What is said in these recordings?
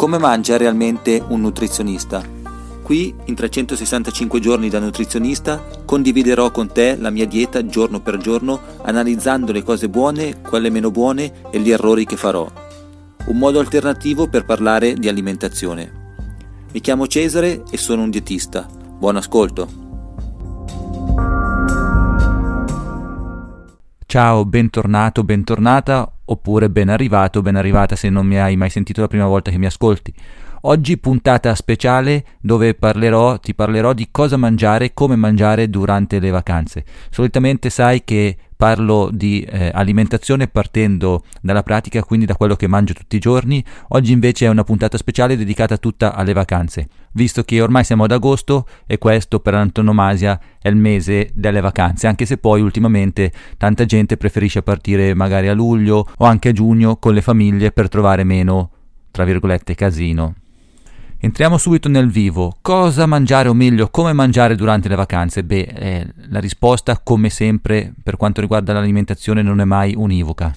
Come mangia realmente un nutrizionista? Qui, in 365 giorni da nutrizionista, condividerò con te la mia dieta giorno per giorno, analizzando le cose buone, quelle meno buone e gli errori che farò. Un modo alternativo per parlare di alimentazione. Mi chiamo Cesare e sono un dietista. Buon ascolto! Ciao, bentornato, bentornata, oppure ben arrivato, ben arrivata se non mi hai mai sentito la prima volta che mi ascolti. Oggi puntata speciale dove parlerò, ti parlerò di cosa mangiare e come mangiare durante le vacanze. Solitamente sai che parlo di eh, alimentazione partendo dalla pratica, quindi da quello che mangio tutti i giorni. Oggi invece è una puntata speciale dedicata tutta alle vacanze, visto che ormai siamo ad agosto e questo per antonomasia è il mese delle vacanze, anche se poi ultimamente tanta gente preferisce partire magari a luglio o anche a giugno con le famiglie per trovare meno, tra virgolette, casino. Entriamo subito nel vivo. Cosa mangiare o meglio come mangiare durante le vacanze? Beh, eh, la risposta come sempre per quanto riguarda l'alimentazione non è mai univoca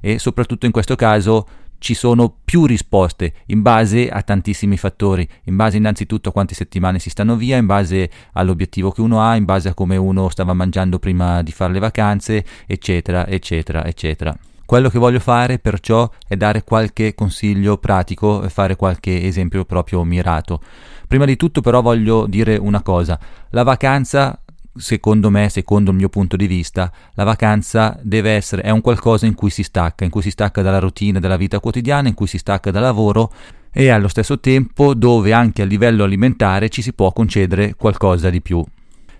e soprattutto in questo caso ci sono più risposte in base a tantissimi fattori, in base innanzitutto a quante settimane si stanno via, in base all'obiettivo che uno ha, in base a come uno stava mangiando prima di fare le vacanze, eccetera, eccetera, eccetera. Quello che voglio fare perciò è dare qualche consiglio pratico e fare qualche esempio proprio mirato. Prima di tutto però voglio dire una cosa, la vacanza secondo me, secondo il mio punto di vista, la vacanza deve essere, è un qualcosa in cui si stacca, in cui si stacca dalla routine della vita quotidiana, in cui si stacca dal lavoro e allo stesso tempo dove anche a livello alimentare ci si può concedere qualcosa di più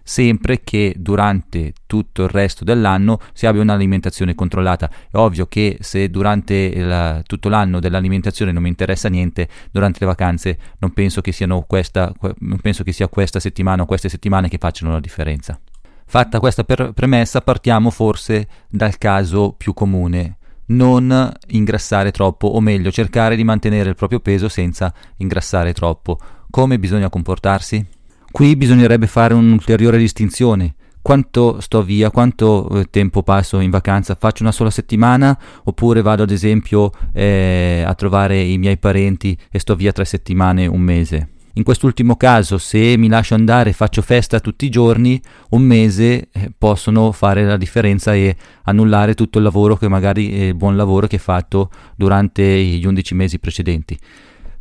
sempre che durante tutto il resto dell'anno si abbia un'alimentazione controllata. È ovvio che se durante la, tutto l'anno dell'alimentazione non mi interessa niente, durante le vacanze non penso che, questa, non penso che sia questa settimana o queste settimane che facciano la differenza. Fatta questa per- premessa partiamo forse dal caso più comune, non ingrassare troppo, o meglio cercare di mantenere il proprio peso senza ingrassare troppo. Come bisogna comportarsi? Qui bisognerebbe fare un'ulteriore distinzione. Quanto sto via, quanto eh, tempo passo in vacanza? Faccio una sola settimana oppure vado ad esempio eh, a trovare i miei parenti e sto via tre settimane, un mese? In quest'ultimo caso, se mi lascio andare e faccio festa tutti i giorni, un mese eh, possono fare la differenza e annullare tutto il lavoro che magari è eh, buon lavoro che ho fatto durante gli undici mesi precedenti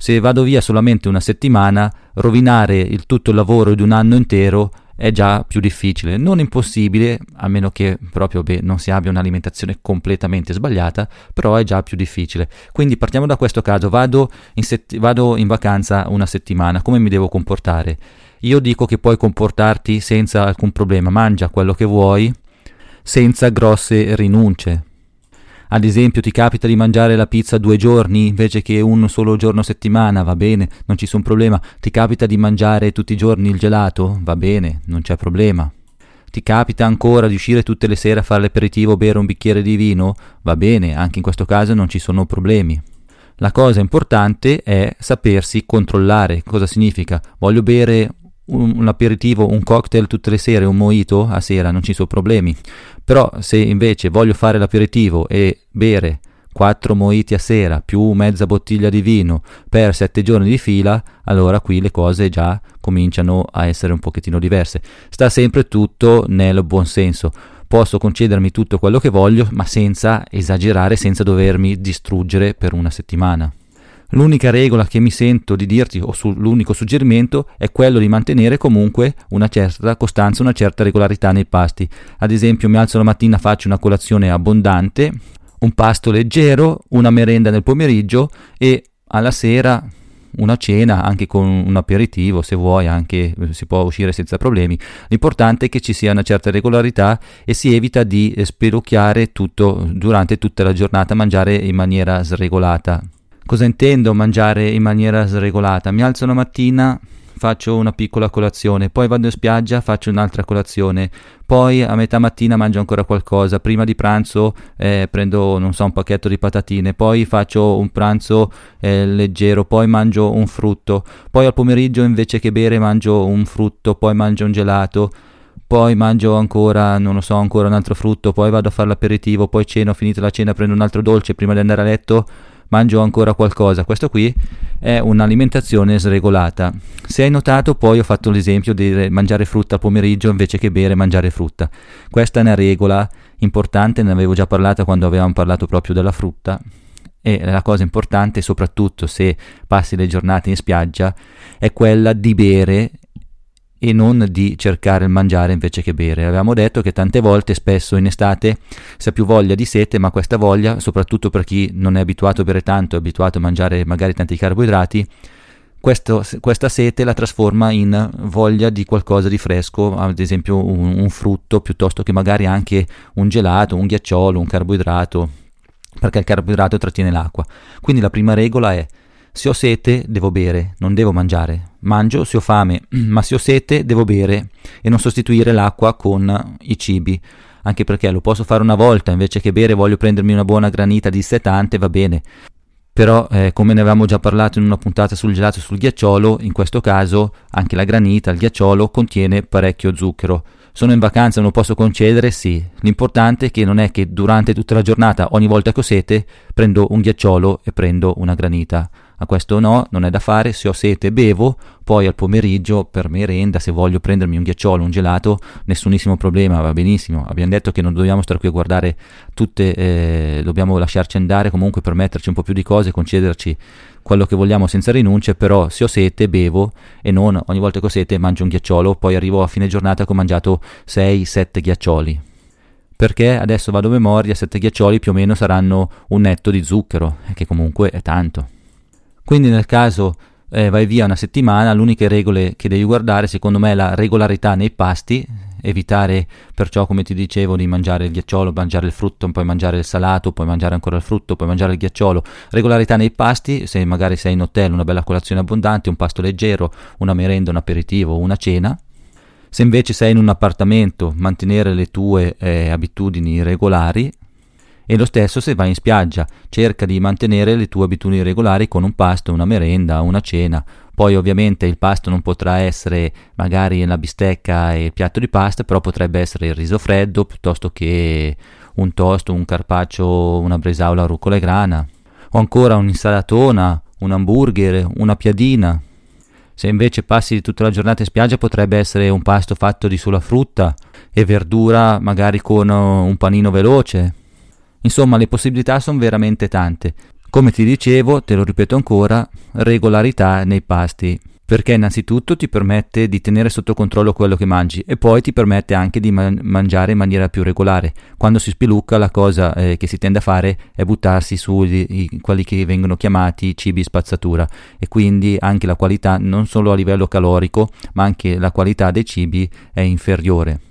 se vado via solamente una settimana, rovinare il tutto il lavoro di un anno intero è già più difficile, non impossibile, a meno che proprio beh, non si abbia un'alimentazione completamente sbagliata, però è già più difficile. Quindi partiamo da questo caso, vado in, setti- vado in vacanza una settimana, come mi devo comportare? Io dico che puoi comportarti senza alcun problema, mangia quello che vuoi, senza grosse rinunce. Ad esempio ti capita di mangiare la pizza due giorni invece che un solo giorno a settimana, va bene, non ci sono problema. Ti capita di mangiare tutti i giorni il gelato? Va bene, non c'è problema. Ti capita ancora di uscire tutte le sere a fare l'aperitivo o bere un bicchiere di vino? Va bene, anche in questo caso non ci sono problemi. La cosa importante è sapersi controllare. Cosa significa? Voglio bere un, un, aperitivo, un cocktail tutte le sere, un mojito a sera, non ci sono problemi. Però se invece voglio fare l'aperitivo e bere quattro mojiti a sera più mezza bottiglia di vino per sette giorni di fila, allora qui le cose già cominciano a essere un pochettino diverse. Sta sempre tutto nel buon senso. Posso concedermi tutto quello che voglio, ma senza esagerare, senza dovermi distruggere per una settimana. L'unica regola che mi sento di dirti, o su, l'unico suggerimento, è quello di mantenere comunque una certa costanza, una certa regolarità nei pasti. Ad esempio, mi alzo la mattina, faccio una colazione abbondante, un pasto leggero, una merenda nel pomeriggio e alla sera una cena anche con un aperitivo, se vuoi, anche si può uscire senza problemi. L'importante è che ci sia una certa regolarità e si evita di sperucchiare tutto durante tutta la giornata, mangiare in maniera sregolata. Cosa intendo mangiare in maniera sregolata? Mi alzo la mattina, faccio una piccola colazione, poi vado in spiaggia, faccio un'altra colazione, poi a metà mattina mangio ancora qualcosa, prima di pranzo eh, prendo, non so, un pacchetto di patatine, poi faccio un pranzo eh, leggero, poi mangio un frutto, poi al pomeriggio invece che bere mangio un frutto, poi mangio un gelato, poi mangio ancora, non lo so, ancora un altro frutto, poi vado a fare l'aperitivo, poi ceno, finita la cena prendo un altro dolce prima di andare a letto mangio ancora qualcosa. Questo qui è un'alimentazione sregolata. Se hai notato, poi ho fatto l'esempio di mangiare frutta al pomeriggio invece che bere e mangiare frutta. Questa è una regola importante, ne avevo già parlato quando avevamo parlato proprio della frutta. E la cosa importante, soprattutto se passi le giornate in spiaggia, è quella di bere e non di cercare il mangiare invece che bere. Avevamo detto che tante volte, spesso in estate, si ha più voglia di sete, ma questa voglia, soprattutto per chi non è abituato a bere tanto, è abituato a mangiare magari tanti carboidrati, questo, questa sete la trasforma in voglia di qualcosa di fresco, ad esempio un, un frutto, piuttosto che magari anche un gelato, un ghiacciolo, un carboidrato, perché il carboidrato trattiene l'acqua. Quindi la prima regola è se ho sete devo bere, non devo mangiare. Mangio se ho fame, ma se ho sete devo bere e non sostituire l'acqua con i cibi. Anche perché lo posso fare una volta, invece che bere voglio prendermi una buona granita dissetante, va bene. Però, eh, come ne avevamo già parlato in una puntata sul gelato e sul ghiacciolo, in questo caso anche la granita, il ghiacciolo, contiene parecchio zucchero. Sono in vacanza, non lo posso concedere? Sì. L'importante è che non è che durante tutta la giornata, ogni volta che ho sete, prendo un ghiacciolo e prendo una granita a questo no, non è da fare, se ho sete bevo, poi al pomeriggio per merenda, se voglio prendermi un ghiacciolo, un gelato, nessunissimo problema, va benissimo. Abbiamo detto che non dobbiamo stare qui a guardare tutte, eh, dobbiamo lasciarci andare comunque per metterci un po' più di cose, concederci quello che vogliamo senza rinunce, però se ho sete bevo e non ogni volta che ho sete mangio un ghiacciolo, poi arrivo a fine giornata che ho mangiato 6-7 ghiaccioli perché adesso vado a memoria, 7 ghiaccioli più o meno saranno un netto di zucchero, che comunque è tanto. Quindi nel caso eh, vai via una settimana, l'unica regole che devi guardare secondo me è la regolarità nei pasti, evitare perciò come ti dicevo di mangiare il ghiacciolo, mangiare il frutto, poi mangiare il salato, poi mangiare ancora il frutto, poi mangiare il ghiacciolo, regolarità nei pasti, se magari sei in hotel una bella colazione abbondante, un pasto leggero, una merenda, un aperitivo, una cena. Se invece sei in un appartamento, mantenere le tue eh, abitudini regolari, e lo stesso se vai in spiaggia, cerca di mantenere le tue abitudini regolari con un pasto, una merenda, una cena. Poi ovviamente il pasto non potrà essere magari la bistecca e il piatto di pasta, però potrebbe essere il riso freddo piuttosto che un toast, un carpaccio, una bresaola rucola e grana. O ancora un'insalatona, un hamburger, una piadina. Se invece passi tutta la giornata in spiaggia potrebbe essere un pasto fatto di sola frutta e verdura, magari con un panino veloce, Insomma, le possibilità sono veramente tante. Come ti dicevo, te lo ripeto ancora, regolarità nei pasti, perché innanzitutto ti permette di tenere sotto controllo quello che mangi e poi ti permette anche di man- mangiare in maniera più regolare. Quando si spilucca la cosa eh, che si tende a fare è buttarsi su i, i, quelli che vengono chiamati cibi spazzatura e quindi anche la qualità non solo a livello calorico ma anche la qualità dei cibi è inferiore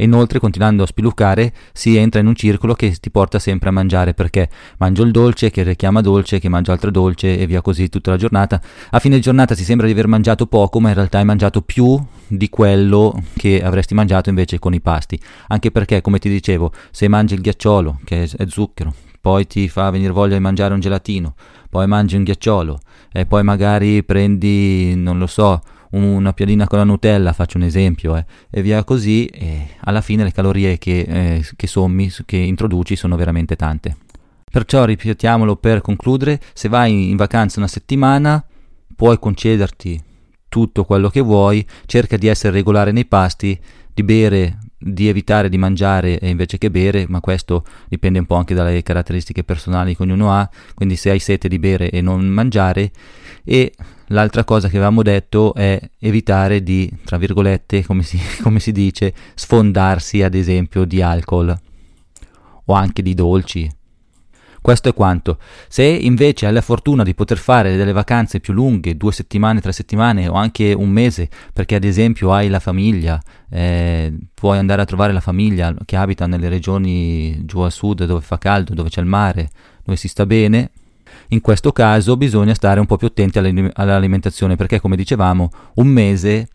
e inoltre continuando a spiluccare si entra in un circolo che ti porta sempre a mangiare perché mangio il dolce che richiama dolce che mangio altro dolce e via così tutta la giornata. A fine giornata ti sembra di aver mangiato poco ma in realtà hai mangiato più di quello che avresti mangiato invece con i pasti. Anche perché come ti dicevo se mangi il ghiacciolo che è zucchero poi ti fa venire voglia di mangiare un gelatino poi mangi un ghiacciolo e poi magari prendi non lo so una piadina con la Nutella, faccio un esempio, eh, e via così, e alla fine le calorie che, eh, che sommi, che introduci sono veramente tante. Perciò ripetiamolo per concludere, se vai in vacanza una settimana puoi concederti tutto quello che vuoi, cerca di essere regolare nei pasti, di bere, di evitare di mangiare invece che bere, ma questo dipende un po' anche dalle caratteristiche personali che ognuno ha, quindi se hai sete di bere e non mangiare e l'altra cosa che avevamo detto è evitare di, tra virgolette, come si, come si dice, sfondarsi ad esempio di alcol o anche di dolci. Questo è quanto. Se invece hai la fortuna di poter fare delle vacanze più lunghe, due settimane, tre settimane o anche un mese, perché ad esempio hai la famiglia, eh, puoi andare a trovare la famiglia che abita nelle regioni giù a sud dove fa caldo, dove c'è il mare, dove si sta bene, in questo caso bisogna stare un po' più attenti all'alimentazione perché come dicevamo un mese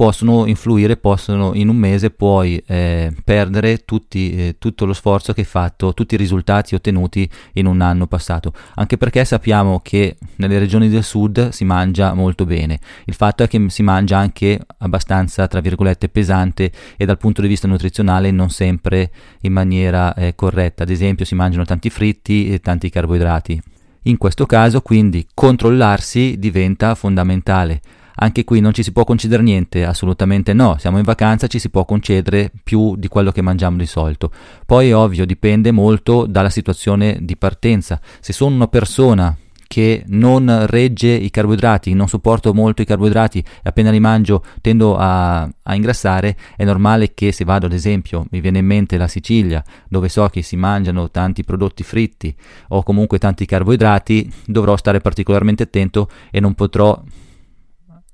possono influire, possono in un mese puoi eh, perdere tutti, eh, tutto lo sforzo che hai fatto, tutti i risultati ottenuti in un anno passato, anche perché sappiamo che nelle regioni del sud si mangia molto bene, il fatto è che si mangia anche abbastanza, tra virgolette, pesante e dal punto di vista nutrizionale non sempre in maniera eh, corretta, ad esempio si mangiano tanti fritti e tanti carboidrati. In questo caso quindi controllarsi diventa fondamentale. Anche qui non ci si può concedere niente, assolutamente no, siamo in vacanza, ci si può concedere più di quello che mangiamo di solito. Poi ovvio, dipende molto dalla situazione di partenza. Se sono una persona che non regge i carboidrati, non sopporto molto i carboidrati e appena li mangio tendo a, a, ingrassare, è normale che se vado ad esempio, mi viene in mente la Sicilia, dove so che si mangiano tanti prodotti fritti o comunque tanti carboidrati, dovrò stare particolarmente attento e non potrò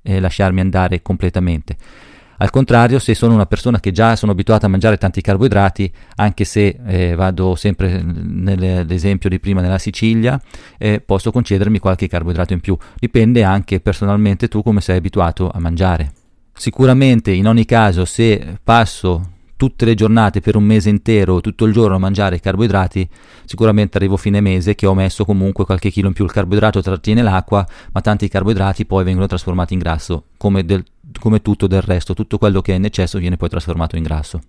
eh, lasciarmi andare completamente. Al contrario, se sono una persona che già sono abituata a mangiare tanti carboidrati, anche se eh, vado sempre nell'esempio di prima nella Sicilia, eh, posso concedermi qualche carboidrato in più. Dipende anche personalmente tu come sei abituato a mangiare. Sicuramente in ogni caso se passo tutte le giornate per un mese intero, tutto il giorno a mangiare carboidrati, sicuramente arrivo fine mese che ho messo comunque qualche chilo in più. Il carboidrato trattiene l'acqua, ma tanti carboidrati poi vengono trasformati in grasso, come, del, come tutto del resto. Tutto quello che è in eccesso viene poi trasformato in grasso.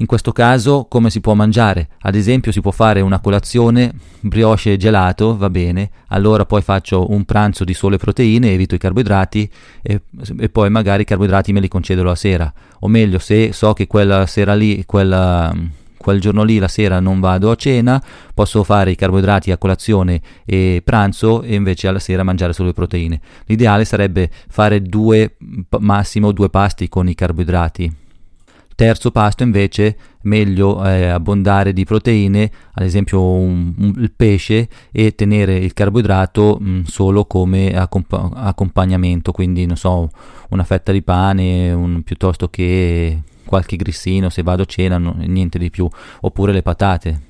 In questo caso come si può mangiare? Ad esempio si può fare una colazione, brioche e gelato, va bene, allora poi faccio un pranzo di sole proteine, evito i carboidrati e, e poi magari i carboidrati me li concedo la sera. O meglio, se so che quella sera lì, quella, quel giorno lì la sera non vado a cena, posso fare i carboidrati a colazione e pranzo e invece alla sera mangiare solo le proteine. L'ideale sarebbe fare due, massimo due pasti con i carboidrati Terzo pasto invece meglio eh, abbondare di proteine, ad esempio un, un, il pesce e tenere il carboidrato mh, mm, solo come accomp- accompagnamento, quindi non so, una fetta di pane un, piuttosto che qualche grissino se vado a cena, no, niente di più, oppure le patate.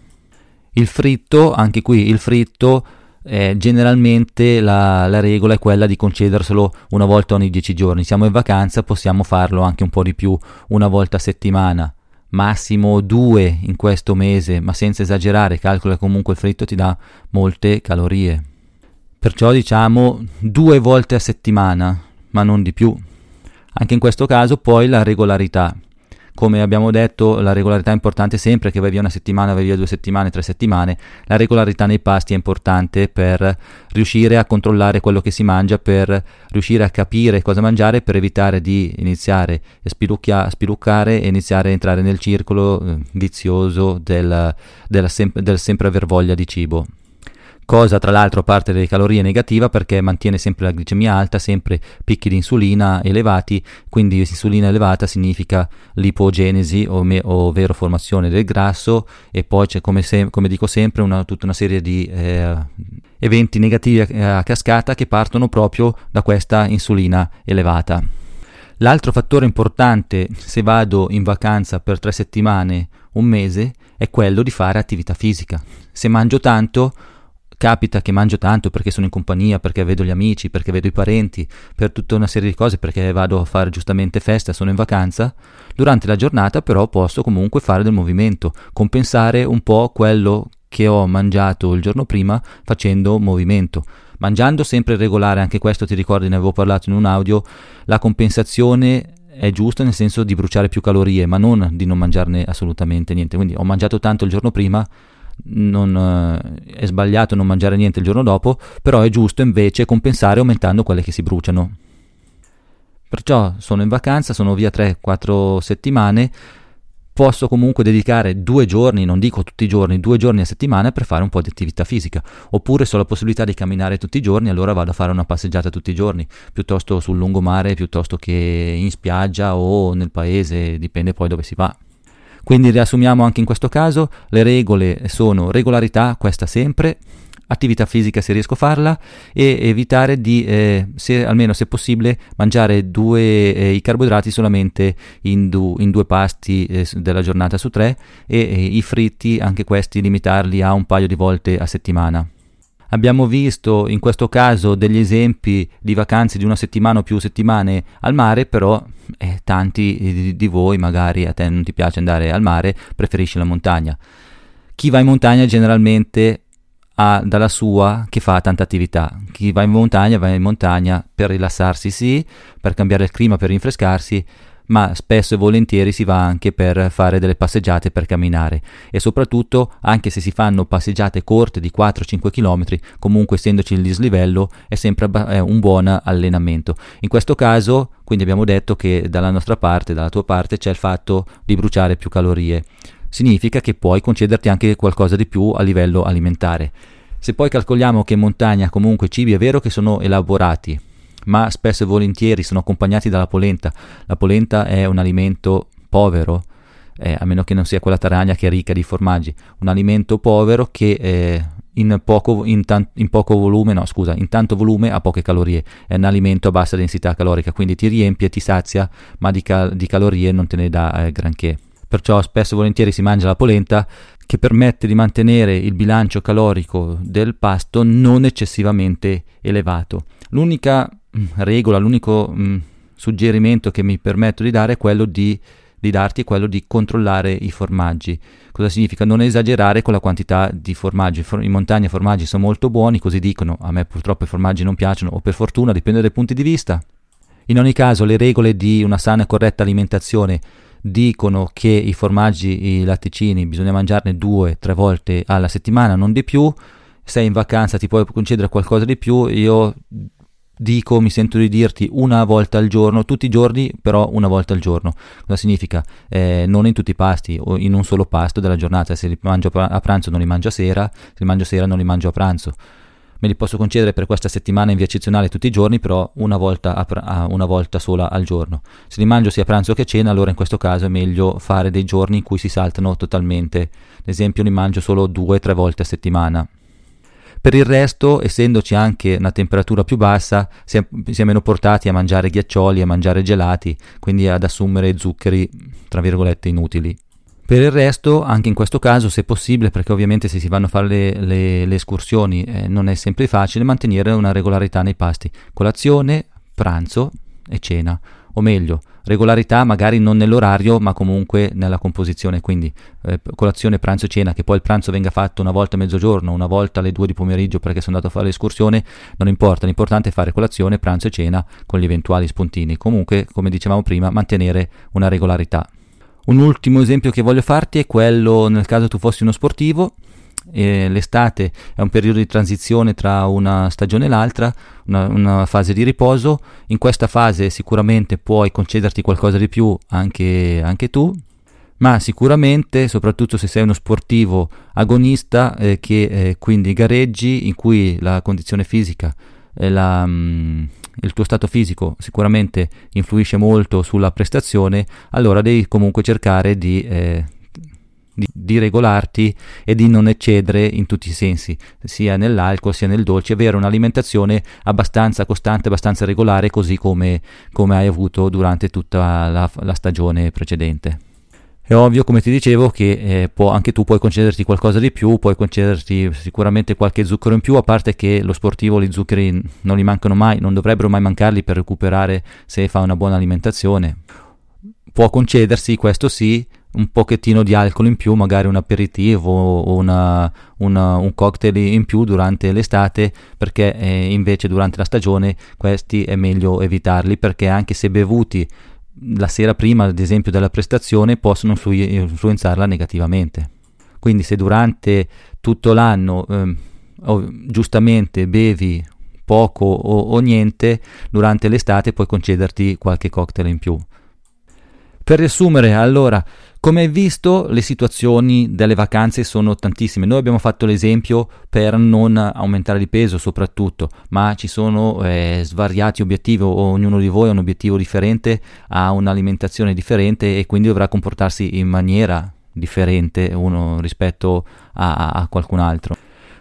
Il fritto, anche qui il fritto eh, generalmente la, la, regola è quella di concederselo una volta ogni 10 giorni. Siamo in vacanza, possiamo farlo anche un po' di più, una volta a settimana, massimo due in questo mese, ma senza esagerare, calcola comunque il fritto ti dà molte calorie. Perciò diciamo due volte a settimana, ma non di più. Anche in questo caso poi la regolarità. Come abbiamo detto, la regolarità è importante sempre che vai via una settimana, vai via due settimane, tre settimane. La regolarità nei pasti è importante per riuscire a controllare quello che si mangia, per riuscire a capire cosa mangiare, per evitare di iniziare a spiluccare e iniziare a entrare nel circolo eh, vizioso del, sem- del sempre aver voglia di cibo cosa tra l'altro parte delle calorie negativa perché mantiene sempre la glicemia alta, sempre picchi di insulina elevati, quindi insulina elevata significa lipogenesi, ov- ovvero formazione del grasso e poi c'è come, se- come dico sempre una, tutta una serie di eh, eventi negativi a-, a cascata che partono proprio da questa insulina elevata. L'altro fattore importante se vado in vacanza per tre settimane, un mese, è quello di fare attività fisica. Se mangio tanto capita che mangio tanto perché sono in compagnia, perché vedo gli amici, perché vedo i parenti, per tutta una serie di cose, perché vado a fare giustamente festa, sono in vacanza, durante la giornata però posso comunque fare del movimento, compensare un po' quello che ho mangiato il giorno prima facendo movimento. Mangiando sempre regolare, anche questo ti ricordi, ne avevo parlato in un audio, la compensazione è giusta nel senso di bruciare più calorie, ma non di non mangiarne assolutamente niente. Quindi ho mangiato tanto il giorno prima, non, eh, è sbagliato non mangiare niente il giorno dopo, però è giusto invece compensare aumentando quelle che si bruciano. Perciò sono in vacanza, sono via 3-4 settimane, posso comunque dedicare due giorni, non dico tutti i giorni, due giorni a settimana per fare un po' di attività fisica. Oppure se ho la possibilità di camminare tutti i giorni, allora vado a fare una passeggiata tutti i giorni, piuttosto sul lungomare, piuttosto che in spiaggia o nel paese, dipende poi dove si va. Quindi riassumiamo anche in questo caso, le regole sono regolarità, questa sempre, attività fisica se riesco a farla e evitare di, eh, se, almeno se possibile, mangiare due, eh, i carboidrati solamente in, du, in due pasti eh, della giornata su tre e i fritti, anche questi, limitarli a un paio di volte a settimana. Abbiamo visto in questo caso degli esempi di vacanze di una settimana o più settimane al mare, però eh, tanti di, voi, magari a te non ti piace andare al mare, preferisci la montagna. Chi va in montagna generalmente ha dalla sua che fa tanta attività. Chi va in montagna va in montagna per rilassarsi, sì, per cambiare il clima, per rinfrescarsi, ma spesso e volentieri si va anche per fare delle passeggiate per camminare. E soprattutto anche se si fanno passeggiate corte di 4-5 km comunque essendoci il dislivello è sempre un buon allenamento. In questo caso quindi abbiamo detto che dalla nostra parte dalla tua parte c'è il fatto di bruciare più calorie. Significa che puoi concederti anche qualcosa di più a livello alimentare. Se poi calcoliamo che in montagna comunque i cibi è vero che sono elaborati ma spesso e volentieri sono accompagnati dalla polenta. La polenta è un alimento povero, eh, a meno che non sia quella taragna che è ricca di formaggi, un alimento povero che eh, in, poco, in, tan- in, poco, volume, no scusa, in tanto volume ha poche calorie, è un alimento a bassa densità calorica, quindi ti riempie ti sazia, ma di, cal- di calorie non te ne dà eh, granché. Perciò spesso e volentieri si mangia la polenta che permette di mantenere il bilancio calorico del pasto non eccessivamente elevato. L'unica Mm, regola, l'unico mm, suggerimento che mi permetto di dare è quello di, di darti quello di controllare i formaggi. Cosa significa? Non esagerare con la quantità di formaggi. In montagna i formaggi sono molto buoni, così dicono. A me purtroppo i formaggi non piacciono, o per fortuna, dipende dai punti di vista. In ogni caso, le regole di una sana e corretta alimentazione dicono che i formaggi, i latticini, bisogna mangiarne due, tre volte alla settimana, non di più. Sei in vacanza, ti puoi concedere qualcosa di più. Io dico, mi sento di dirti una volta al giorno, tutti i giorni, però una volta al giorno. Cosa significa? Eh, non in tutti i pasti o in un solo pasto della giornata. Se li mangio a pranzo non li mangio a sera, se li mangio a sera non li mangio a pranzo. Me li posso concedere per questa settimana in via eccezionale tutti i giorni, però una volta, a pra- una volta sola al giorno. Se li mangio sia a pranzo che a cena, allora in questo caso è meglio fare dei giorni in cui si saltano totalmente. Ad esempio, li mangio solo due o tre volte a settimana per il resto, essendoci anche una temperatura più bassa, si è, si è meno portati a mangiare ghiaccioli, a mangiare gelati, quindi ad assumere zuccheri, tra virgolette, inutili. Per il resto, anche in questo caso, se possibile, perché ovviamente se si vanno a fare le, le, le escursioni eh, non è sempre facile, mantenere una regolarità nei pasti. Colazione, pranzo e cena o meglio, regolarità magari non nell'orario ma comunque nella composizione, quindi eh, colazione, pranzo e cena, che poi il pranzo venga fatto una volta a mezzogiorno, una volta alle due di pomeriggio perché sono andato a fare l'escursione, non importa, l'importante è fare colazione, pranzo e cena con gli eventuali spuntini, comunque come dicevamo prima mantenere una regolarità. Un ultimo esempio che voglio farti è quello nel caso tu fossi uno sportivo, e l'estate è un periodo di transizione tra una stagione e l'altra, una, una, fase di riposo. In questa fase sicuramente puoi concederti qualcosa di più anche, anche tu, ma sicuramente, soprattutto se sei uno sportivo agonista, eh, che eh, quindi gareggi in cui la condizione fisica la, mh, mm, il tuo stato fisico sicuramente influisce molto sulla prestazione, allora devi comunque cercare di eh, di, di, regolarti e di non eccedere in tutti i sensi, sia nell'alcol sia nel dolce, avere un'alimentazione abbastanza costante, abbastanza regolare, così come, come hai avuto durante tutta la, la stagione precedente. È ovvio, come ti dicevo, che eh, può, anche tu puoi concederti qualcosa di più, puoi concederti sicuramente qualche zucchero in più, a parte che lo sportivo gli zuccheri non gli mancano mai, non dovrebbero mai mancarli per recuperare se fa una buona alimentazione. Può concedersi, questo sì, un pochettino di alcol in più, magari un aperitivo o una, una, un cocktail in più durante l'estate, perché eh, invece durante la stagione questi è meglio evitarli, perché anche se bevuti la sera prima, ad esempio, della prestazione, possono influ- influenzarla negativamente. Quindi se durante tutto l'anno eh, giustamente bevi poco o, o niente, durante l'estate puoi concederti qualche cocktail in più. Per riassumere, allora, come hai visto, le situazioni delle vacanze sono tantissime. Noi abbiamo fatto l'esempio per non aumentare di peso soprattutto, ma ci sono eh, svariati obiettivi, ognuno di voi ha un obiettivo differente, ha un'alimentazione differente e quindi dovrà comportarsi in maniera differente uno rispetto a, a qualcun altro.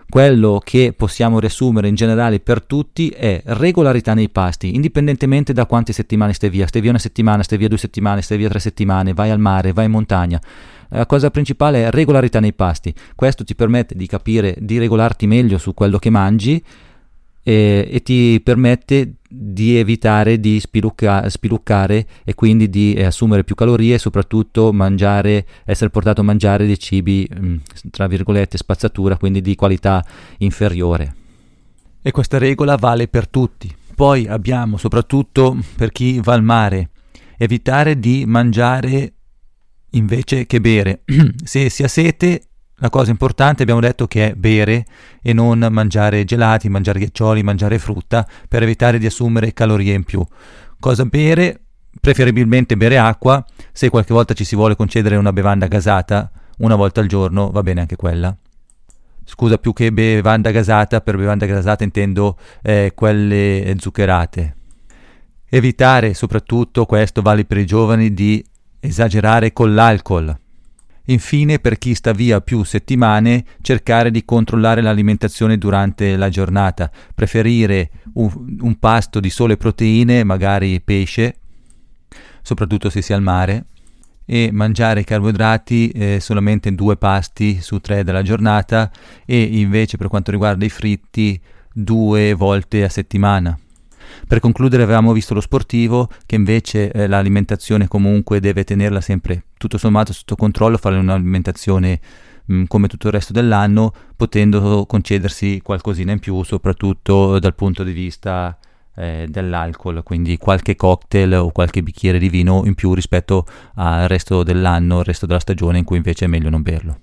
Quello che possiamo riassumere in generale per tutti è regolarità nei pasti, indipendentemente da quante settimane stai via. Stai via una settimana, stai via due settimane, stai via tre settimane, vai al mare, vai in montagna. La cosa principale è regolarità nei pasti. Questo ti permette di capire, di regolarti meglio su quello che mangi e, e ti permette di evitare di spilucca, spiluccare e quindi di eh, assumere più calorie e soprattutto mangiare, essere portato a mangiare dei cibi mh, mm, tra virgolette spazzatura, quindi di qualità inferiore. E questa regola vale per tutti. Poi abbiamo soprattutto per chi va al mare, evitare di mangiare invece che bere. Se si ha sete la cosa importante abbiamo detto che è bere e non mangiare gelati, mangiare ghiaccioli, mangiare frutta per evitare di assumere calorie in più. Cosa bere? Preferibilmente bere acqua, se qualche volta ci si vuole concedere una bevanda gasata, una volta al giorno va bene anche quella. Scusa, più che bevanda gasata, per bevanda gasata intendo eh, quelle zuccherate. Evitare, soprattutto questo vale per i giovani, di esagerare con l'alcol Infine, per chi sta via più settimane, cercare di controllare l'alimentazione durante la giornata, preferire un, un pasto di sole proteine, magari pesce, soprattutto se si è al mare, e mangiare carboidrati eh, solamente due pasti su tre della giornata e invece per quanto riguarda i fritti due volte a settimana. Per concludere avevamo visto lo sportivo che invece eh, l'alimentazione comunque deve tenerla sempre tutto sommato sotto controllo, fare un'alimentazione mh, come tutto il resto dell'anno, potendo concedersi qualcosina in più, soprattutto dal punto di vista eh, dell'alcol, quindi qualche cocktail o qualche bicchiere di vino in più rispetto al resto dell'anno, il resto della stagione in cui invece è meglio non berlo.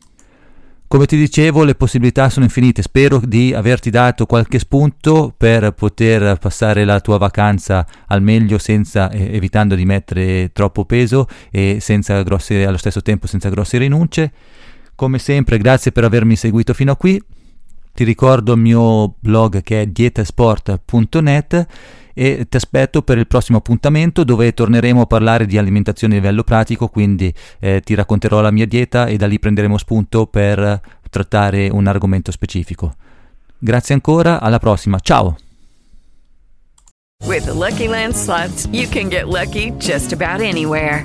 Come ti dicevo, le possibilità sono infinite. Spero di averti dato qualche spunto per poter passare la tua vacanza al meglio senza, eh, evitando di mettere troppo peso e grosse, allo stesso tempo senza grosse rinunce. Come sempre, grazie per avermi seguito fino a qui. Ti ricordo il mio blog che è dietasport.net e ti aspetto per il prossimo appuntamento dove torneremo a parlare di alimentazione a livello pratico, quindi eh, ti racconterò la mia dieta e da lì prenderemo spunto per trattare un argomento specifico. Grazie ancora, alla prossima, ciao! With the Lucky Land slots, you can get lucky just about anywhere.